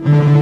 Mm-hmm.